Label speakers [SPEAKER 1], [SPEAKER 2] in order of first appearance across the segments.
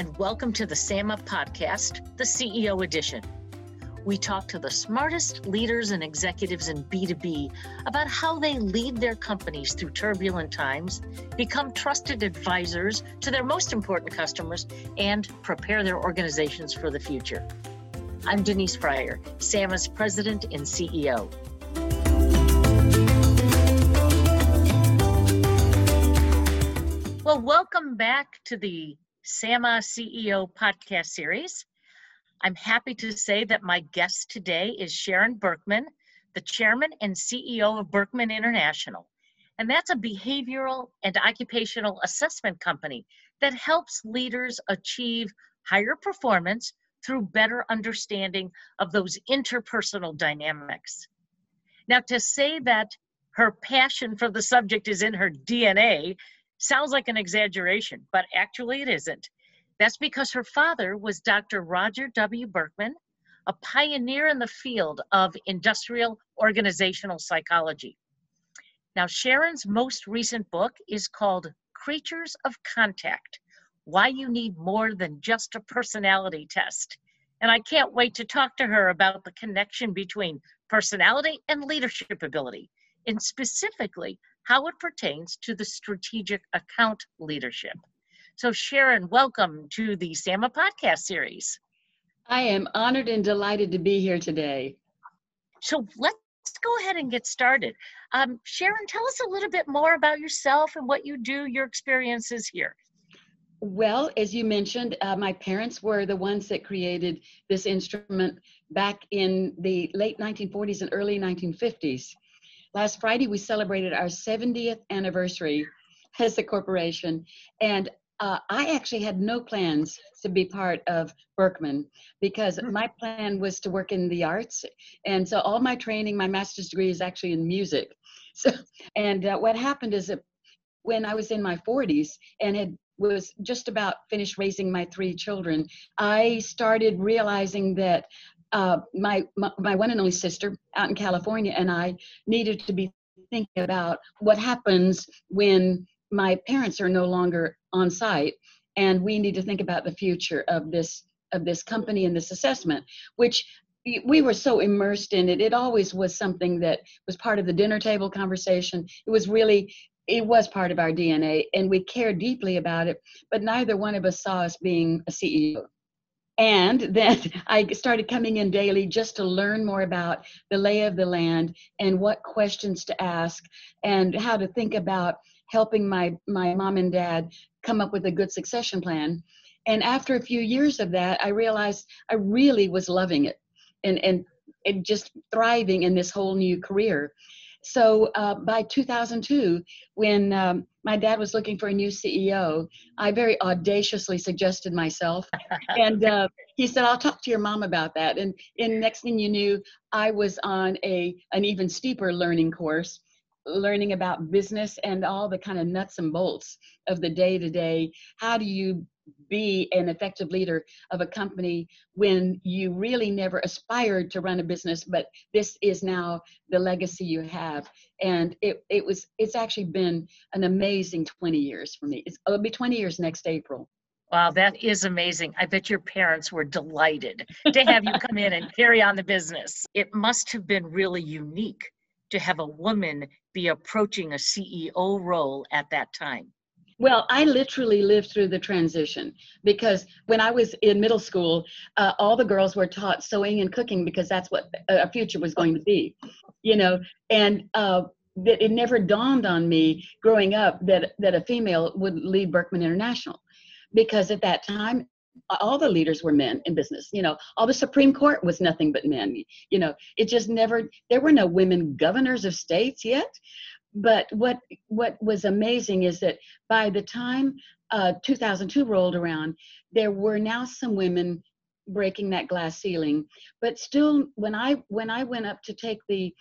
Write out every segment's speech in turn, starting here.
[SPEAKER 1] and welcome to the SAMA podcast, the CEO edition. We talk to the smartest leaders and executives in B2B about how they lead their companies through turbulent times, become trusted advisors to their most important customers, and prepare their organizations for the future. I'm Denise Freier, SAMA's president and CEO. Well, welcome back to the SAMA CEO podcast series. I'm happy to say that my guest today is Sharon Birkman, the chairman and CEO of Birkman International. And that's a behavioral and occupational assessment company that helps leaders achieve higher performance through better understanding of those interpersonal dynamics. Now, to say that her passion for the subject is in her DNA sounds like an exaggeration, but actually it isn't. That's because her father was Dr. Roger W. Birkman, a pioneer in the field of industrial organizational psychology. Now, Sharon's most recent book is called Creatures of Contact Why You Need More Than Just a Personality Test. And I can't wait to talk to her about the connection between personality and leadership ability, and specifically how it pertains to the strategic account leadership. So, Sharon, welcome to the SAMA podcast series.
[SPEAKER 2] I am honored and delighted to be here today.
[SPEAKER 1] So, let's go ahead and get started. Um, Sharon, tell us a little bit more about yourself and what you do, your experiences here.
[SPEAKER 2] Well, as you mentioned, uh, my parents were the ones that created this instrument back in the late 1940s and early 1950s. Last Friday, we celebrated our 70th anniversary as a corporation, and uh, I actually had no plans to be part of Birkman because hmm. my plan was to work in the arts, and so all my training, my master's degree is actually in music. So, and uh, what happened is that when I was in my 40s and had was just about finished raising my three children, I started realizing that uh, my, my, my one and only sister out in California and I needed to be thinking about what happens when my parents are no longer on site. And we need to think about the future of this of this company and this assessment which we were so immersed in it. It always was something that was part of the dinner table conversation. It was really it was part of our dna and we cared deeply about it but neither one of us saw us being a ceo and then I started coming in daily just to learn more about the lay of the land and what questions to ask and how to think about helping my, my mom and dad come up with a good succession plan. And after a few years of that, I realized I really was loving it and, and, and just thriving in this whole new career. So uh, by 2002, when um, my dad was looking for a new CEO, I very audaciously suggested myself, and uh, he said, "I'll talk to your mom about that." And, and next thing you knew, I was on a an even steeper learning course, learning about business and all the kind of nuts and bolts of the day to day. How do you be an effective leader of a company when you really never aspired to run a business but this is now the legacy you have and it, it was it's actually been an amazing 20 years for me it's, it'll be 20 years next april
[SPEAKER 1] Wow, that is amazing. I bet your parents were delighted to have you come in and carry on the business. It must have been really unique to have a woman be approaching a CEO role at that time.
[SPEAKER 2] Well, I literally lived through the transition because when I was in middle school, uh, all the girls were taught sewing and cooking because that's what a future was going to be, you know, and uh, that it never dawned on me growing up that that a female would lead Birkman International, because at that time all the leaders were men in business. You know all the supreme court was nothing but men. You know it just never there were no women governors of states yet. But what what was amazing is that by the time uh, 2002 rolled around, there were now some women breaking that glass ceiling. But still, when I when I went up to take the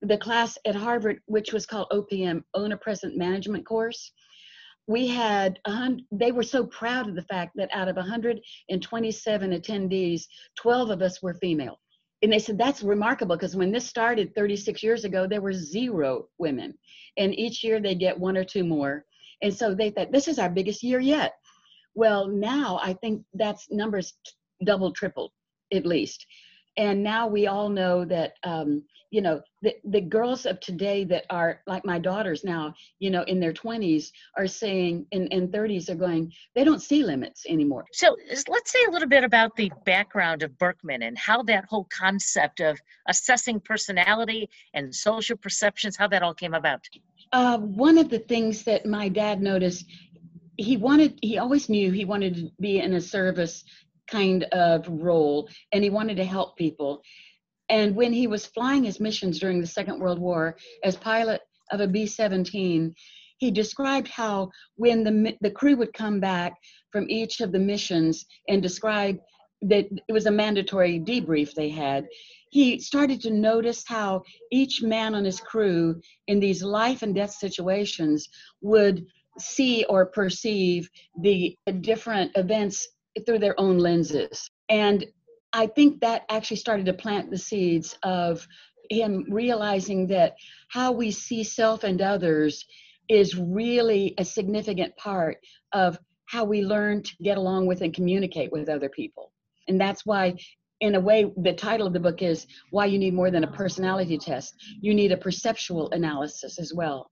[SPEAKER 2] the class at Harvard, which was called OPM, Owner Present Management course, we had they were so proud of the fact that out of 127 attendees, 12 of us were female. And they said that's remarkable because when this started 36 years ago there were zero women. And each year they get one or two more. And so they thought this is our biggest year yet. Well, now I think that's numbers double, tripled at least. And now we all know that, um, you know, the, the girls of today that are like my daughters now, you know, in their 20s are saying, in, in 30s are going, they don't see limits anymore.
[SPEAKER 1] So let's say a little bit about the background of birkman and how that whole concept of assessing personality and social perceptions, how that all came about.
[SPEAKER 2] Uh, one of the things that my dad noticed, he wanted, he always knew he wanted to be in a service kind of role and he wanted to help people. And when he was flying his missions during the Second World War as pilot of a B 17, he described how when the, the crew would come back from each of the missions and describe that it was a mandatory debrief they had, he started to notice how each man on his crew in these life and death situations would see or perceive the different events through their own lenses. And I think that actually started to plant the seeds of him realizing that how we see self and others is really a significant part of how we learn to get along with and communicate with other people. And that's why, in a way, the title of the book is Why You Need More Than a Personality Test. You need a perceptual analysis as well.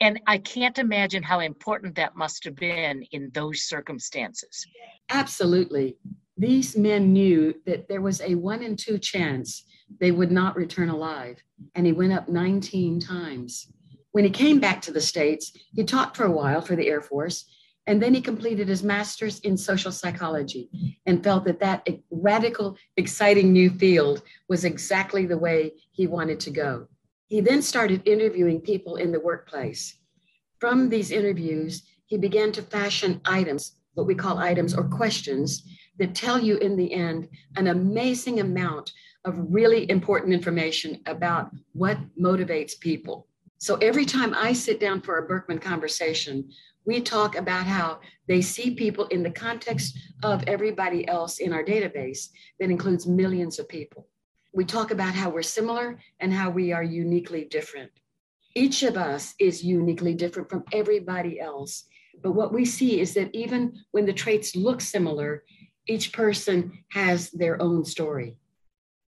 [SPEAKER 1] And I can't imagine how important that must have been in those circumstances.
[SPEAKER 2] Absolutely. These men knew that there was a one in two chance they would not return alive. And he went up 19 times. When he came back to the States, he taught for a while for the Air Force. And then he completed his master's in social psychology and felt that that radical, exciting new field was exactly the way he wanted to go. He then started interviewing people in the workplace. From these interviews, he began to fashion items, what we call items or questions, that tell you in the end an amazing amount of really important information about what motivates people. So every time I sit down for a Birkman conversation, we talk about how they see people in the context of everybody else in our database that includes millions of people we talk about how we're similar and how we are uniquely different. Each of us is uniquely different from everybody else. But what we see is that even when the traits look similar, each person has their own story.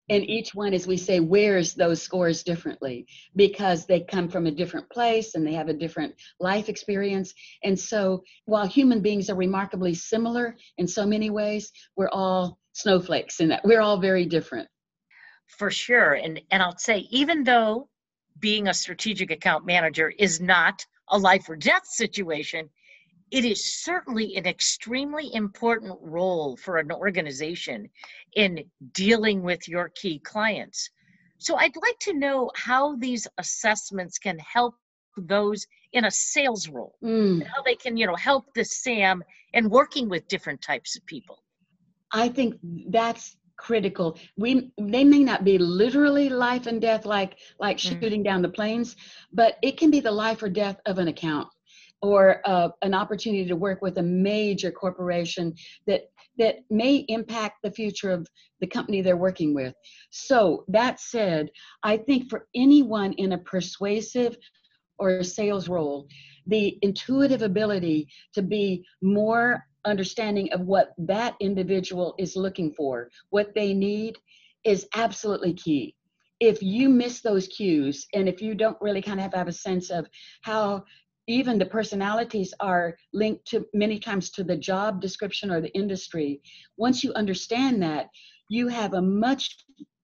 [SPEAKER 2] And each one, as we say, wears those scores differently because they come from a different place and they have a different life experience. And so, while human beings are remarkably similar in so many ways, we're all snowflakes in that we're all very different
[SPEAKER 1] for sure. And and I'll say, even though being a strategic account manager is not a life or death situation, it is certainly an extremely important role for an organization in dealing with your key clients. So I'd like to know how these assessments can help those in a sales role, mm. how they can, you know, help the SAM and working with different types of people.
[SPEAKER 2] I think that's critical we they may not be literally life and death like like mm-hmm. shooting down the planes but it can be the life or death of an account or uh, an opportunity to work with a major corporation that that may impact the future of the company they're working with so that said i think for anyone in a persuasive or sales role the intuitive ability to be more understanding of what that individual is looking for, what they need, is absolutely key. If you miss those cues, and if you don't really kind of have, a sense of how even the personalities are linked to many times to the job description or the industry, once you understand that, you have a much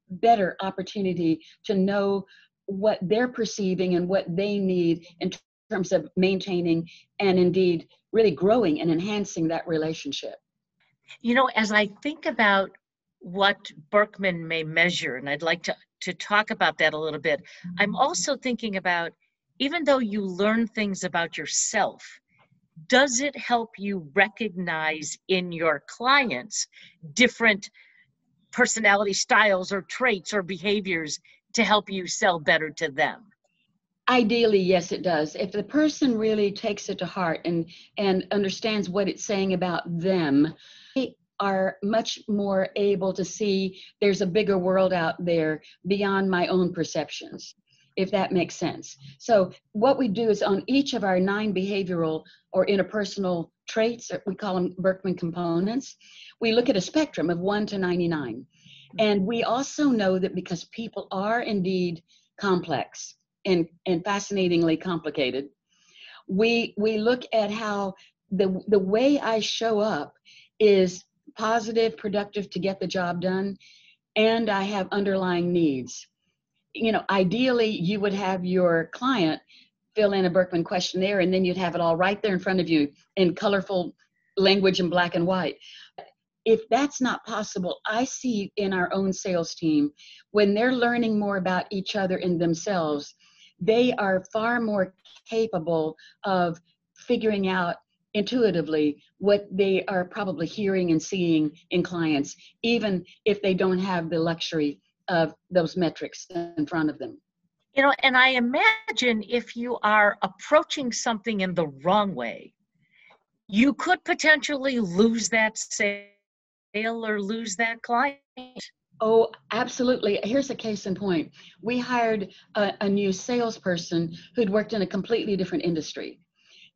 [SPEAKER 2] better opportunity to know what they're perceiving and what they need in terms of maintaining and indeed really growing and enhancing that relationship.
[SPEAKER 1] You know, as I think about what Birkman may measure, and I'd like to, to talk about that a little bit, I'm mm-hmm. also thinking about even though you learn things about yourself, does it help you recognize in your clients different personality styles or traits or behaviors to help you sell better to them?
[SPEAKER 2] Ideally, yes, it does. If the person really takes it to heart and and understands what it's saying about them, they are much more able to see there's a bigger world out there beyond my own perceptions. if that makes sense. So what we do is on each of our nine behavioral or interpersonal traits, we call them birkman components, we look at a spectrum of 1 to 99. And we also know that because people are indeed complex and, and fascinatingly complicated, we, we look at how the, the way I show up is positive, productive to get the job done, and I have underlying needs. You know, ideally, you would have your client fill in a Birkman questionnaire and then you'd have it all right there in front of you in colorful language in black and white. If that's not possible, I see in our own sales team when they're learning more about each other and themselves, they are far more capable of figuring out intuitively what they are probably hearing and seeing in clients, even if they don't have the luxury of those metrics in front of them.
[SPEAKER 1] You know, and I imagine if you are approaching something in the wrong way, you could potentially lose that sale or lose that client.
[SPEAKER 2] Oh, absolutely. Here's a case in point. We hired a, a new salesperson who'd worked in a completely different industry.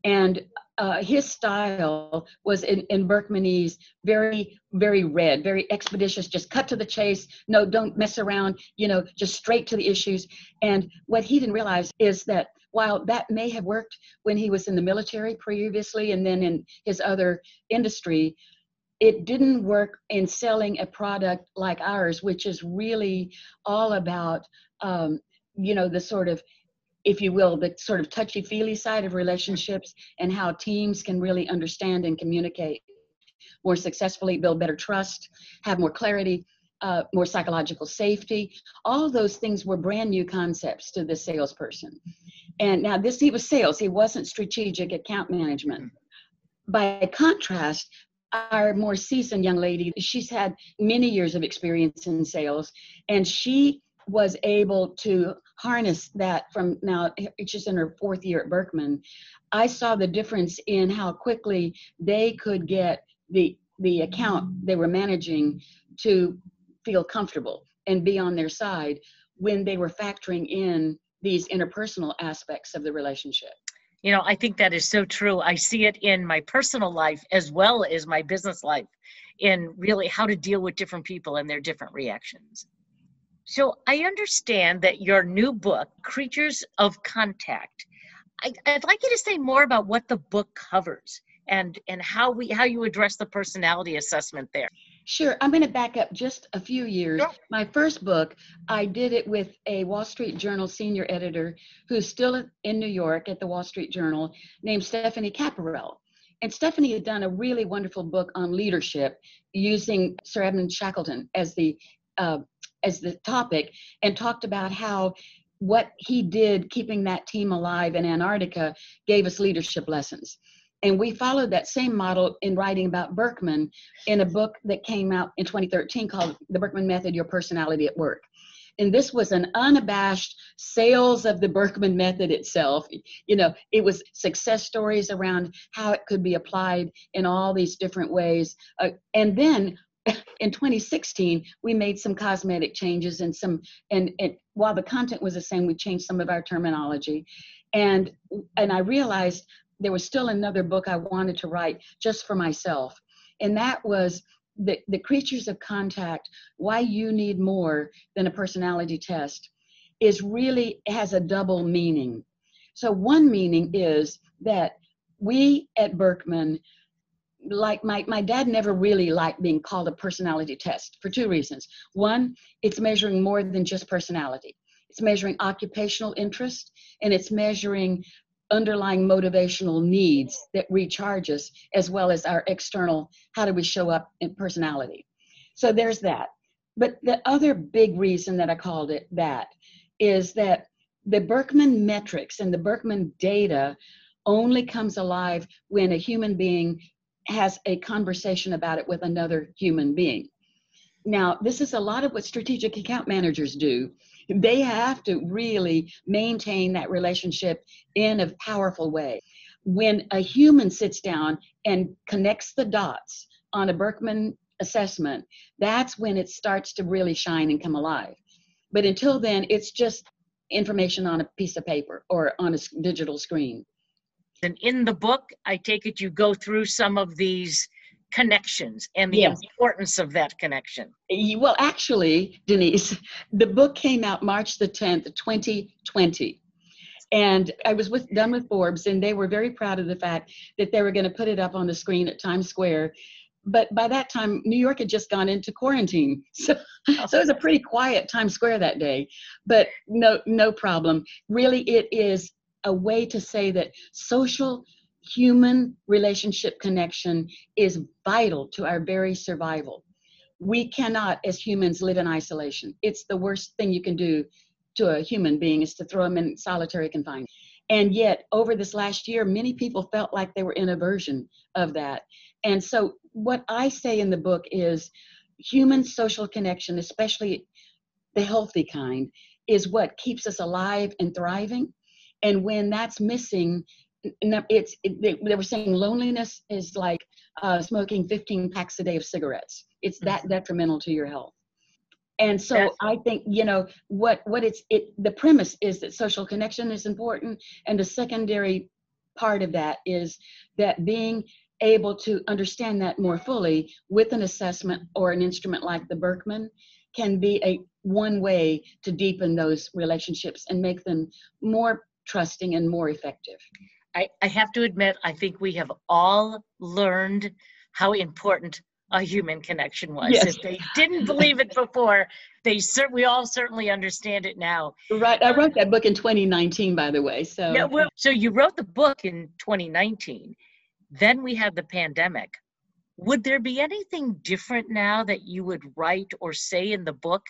[SPEAKER 2] And uh, his style was in, in Birkmanese, very, very red, very expeditious, just cut to the chase. No, don't mess around, you know, just straight to the issues. And what he didn't realize is that while that may have worked when he was in the military previously and then in his other industry, it didn't work in selling a product like ours, which is really all about, um, you know, the sort of if you will, the sort of touchy feely side of relationships and how teams can really understand and communicate more successfully, build better trust, have more clarity, uh, more psychological safety. All those things were brand new concepts to the salesperson. And now this, he was sales, he wasn't strategic account management. By contrast, our more seasoned young lady, she's had many years of experience in sales, and she was able to harness that from now she's in her fourth year at Birkman. I saw the difference in how quickly they could get the the account they were managing to feel comfortable and be on their side when they were factoring in these interpersonal aspects of the relationship.
[SPEAKER 1] You know, I think that is so true. I see it in my personal life as well as my business life in really how to deal with different people and their different reactions. So I understand that your new book, Creatures of Contact, I, would like you to say more about what the book covers and and how we how you address the personality assessment there.
[SPEAKER 2] Sure. I'm going to back up just a few years. My first book, I did it with a Wall Street Journal senior editor who's still in New York at the Wall Street Journal named Stephanie Capparell. And Stephanie had done a really wonderful book on leadership using Sir Edmund Shackleton as the uh, as the topic and talked about how what he did keeping that team alive in Antarctica gave us leadership lessons. And we followed that same model in writing about Birkman in a book that came out in 2013 called The Birkman Method Your Personality at Work. And this was an unabashed sales of the Birkman method itself. You know, it was success stories around how it could be applied in all these different ways. Uh, and then in 2016 we made some cosmetic changes and some and, and while the content was the same we changed some of our terminology and and i realized there was still another book i wanted to write just for myself and that was the, the creatures of contact why you need more than a personality test is really has a double meaning so one meaning is that we at birkman like my, my dad never really liked being called a personality test for two reasons. One, it's measuring more than just personality. It's measuring occupational interest and it's measuring underlying motivational needs that recharge us as well as our external how do we show up in personality. So there's that. But the other big reason that I called it that is that the Birkman metrics and the Birkman data only comes alive when a human being has a conversation about it with another human being. Now, this is a lot of what strategic account managers do. They have to really maintain that relationship in a powerful way. When a human sits down and connects the dots on a Birkman assessment, that's when it starts to really shine and come alive. But until then, it's just information on a piece of paper or on a digital screen.
[SPEAKER 1] And in the book, I take it you go through some of these connections and the yes. importance of that connection.
[SPEAKER 2] Well, actually, Denise, the book came out March the 10th, 2020. And I was with, done with Forbes, and they were very proud of the fact that they were going to put it up on the screen at Times Square. But by that time, New York had just gone into quarantine, so so it was a pretty quiet Times Square that day. But no, no problem. Really, it is a way to say that social human relationship connection is vital to our very survival. We cannot, as humans, live in isolation. It's the worst thing you can do to a human being is to throw them in solitary confinement. And yet, over this last year, many people felt like they were in a version of that. And so, what I say in the book is human social connection, especially the healthy kind, is what keeps us alive and thriving. And when that's missing, it's it, they, they, were saying loneliness is like uh, smoking 15 packs a day of cigarettes. It's that mm-hmm. detrimental to your health. And so yes. I think you know what what it's it the premise is that social connection is important, and the secondary part of that is that being able to understand that more fully with an assessment or an instrument like the Birkman can be a one way to deepen those relationships and make them more trusting and more effective.
[SPEAKER 1] I, I have to admit, I think we have all learned how important a human connection was. Yes. If they didn't believe it before, they cer- we all certainly understand it now.
[SPEAKER 2] Right. I uh, wrote that book in 2019, by the way. So
[SPEAKER 1] yeah, well, so you wrote the book in 2019. Then we had the pandemic. Would there be anything different now that you would write or say in the book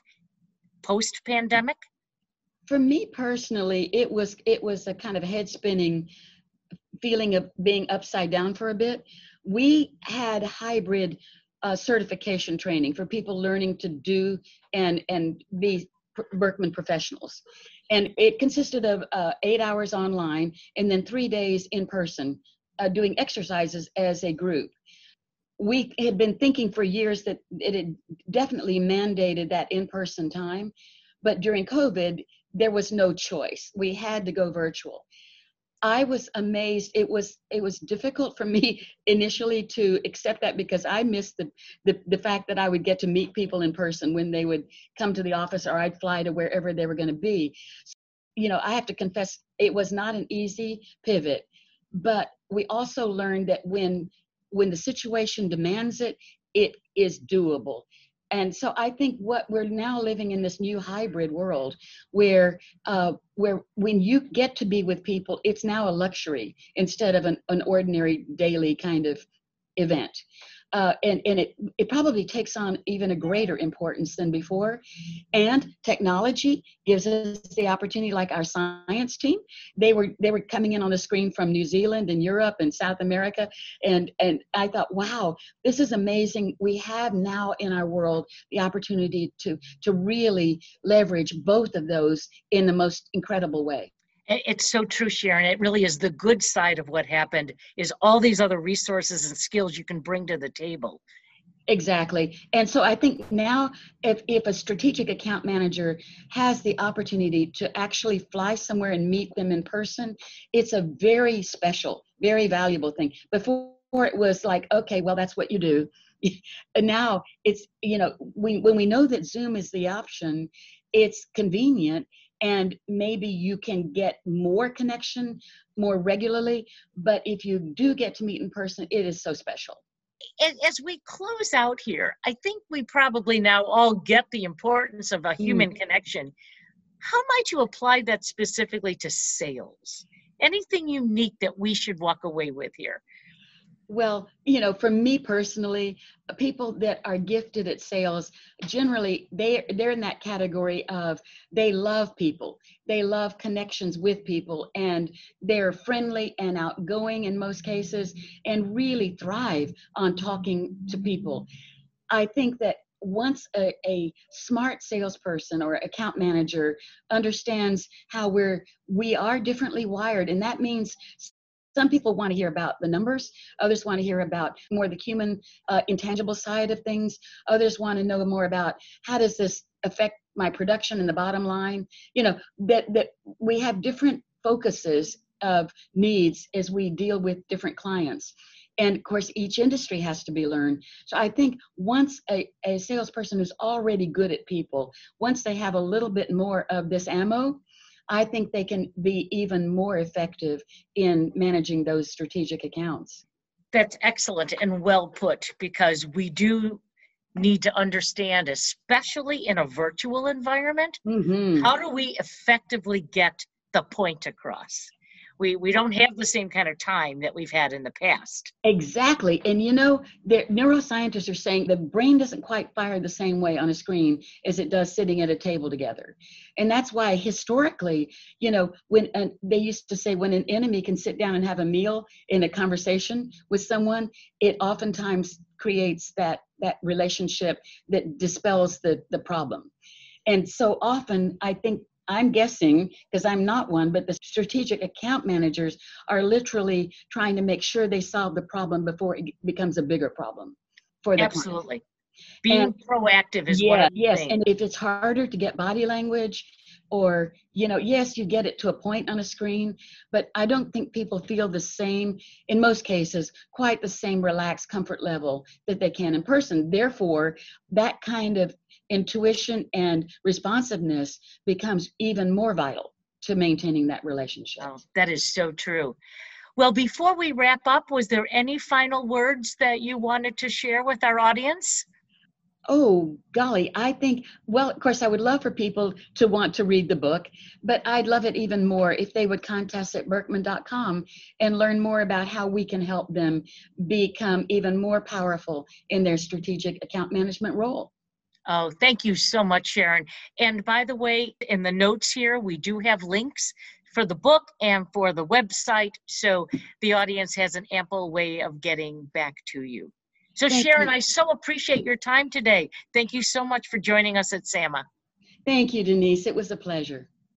[SPEAKER 1] post pandemic?
[SPEAKER 2] For me personally, it was it was a kind of head spinning feeling of being upside down for a bit. We had hybrid uh, certification training for people learning to do and and be Birkman professionals, and it consisted of uh, eight hours online and then three days in person, uh, doing exercises as a group. We had been thinking for years that it had definitely mandated that in-person time, but during COVID there was no choice. We had to go virtual. I was amazed. It was it was difficult for me initially to accept that because I missed the, the the fact that I would get to meet people in person when they would come to the office or I'd fly to wherever they were going to be. So, You know, I have to confess it was not an easy pivot, but we also learned that when when the situation demands it, it is doable and so I think what we're now living in this new hybrid world where uh, where when you get to be with people, it's now a luxury instead of an, an ordinary daily kind of event uh, and, and it, it probably takes on even a greater importance than before. And technology gives us the opportunity, like our science team, they were they were coming in on the screen from New Zealand and Europe and South America, and and I thought, wow, this is amazing. We have now in our world the opportunity to to really leverage both of those in the most incredible way.
[SPEAKER 1] It's so true, Sharon. It really is the good side of what happened is all these other resources and skills you can bring to the table.
[SPEAKER 2] Exactly. And so I think now if, if a strategic account manager has the opportunity to actually fly somewhere and meet them in person, it's a very special, very valuable thing. Before it was like, okay, well, that's what you do. and now it's, you know, we, when we know that Zoom is the option, it's convenient and maybe you can get more connection more regularly but if you do get to meet in person it is so special.
[SPEAKER 1] As we close out here i think we probably now all get the importance of a human mm. connection. How might you apply that specifically to sales? Anything unique that we should walk away with here
[SPEAKER 2] well, you know, for me personally, people that are gifted at sales, generally they they're in that category of they love people. They love connections with people and they're friendly and outgoing in most cases and really thrive on talking to people. I think that once a, a, smart salesperson or account manager understands how we're we are differently wired and that means some people want to hear about the numbers. Others want to hear about more the human, uh, intangible side of things. Others want to know more about how does this affect my production and the bottom line. You know that that we have different focuses of needs as we deal with different clients and of course each industry has to be learned so i think once a, a salesperson is already good at people once they have a little bit more of this ammo i think they can be even more effective in managing those strategic accounts
[SPEAKER 1] that's excellent and well put because we do need to understand especially in a virtual environment
[SPEAKER 2] mm-hmm.
[SPEAKER 1] how do we effectively get the point across we we don't have the same kind of time that we've had in the past.
[SPEAKER 2] Exactly. And you know the neuroscientists are saying the brain doesn't quite fire the same way on a screen as it does sitting at a table together. And that's why historically you know when they used to say when an enemy can sit down and have a meal in a conversation with someone it oftentimes creates that that relationship that dispels the the problem. And so often i think I'm guessing, because I'm not one, but the strategic account managers are literally trying to make sure they solve the problem before it becomes a bigger problem for the
[SPEAKER 1] Absolutely. Client. Being and,
[SPEAKER 2] proactive
[SPEAKER 1] is
[SPEAKER 2] yeah, yes. And if it's harder to get body language, or you know yes you get it to a point on a screen but i don't think people feel the same in most cases quite the same relaxed comfort level that they can in person therefore that kind of intuition and responsiveness becomes even more vital to maintaining that relationship. Oh,
[SPEAKER 1] that is so true. Well, before we wrap up, was there any final words that you wanted to share with our audience?
[SPEAKER 2] Oh, golly, I think, well, of course, I would love for people to want to read the book, but I'd love it even more if they would contact us at Birkman.com and learn more about how we can help them become even more powerful in their strategic account management role.
[SPEAKER 1] Oh, thank you so much, Sharon. And by the way, in the notes here, we do have links for the book and for the website, so the audience has an ample way of getting back to you. So, thank Sharon, you. I so appreciate your time today. Thank you so much for joining us at SAMA.
[SPEAKER 2] Thank you, Denise. It was a pleasure.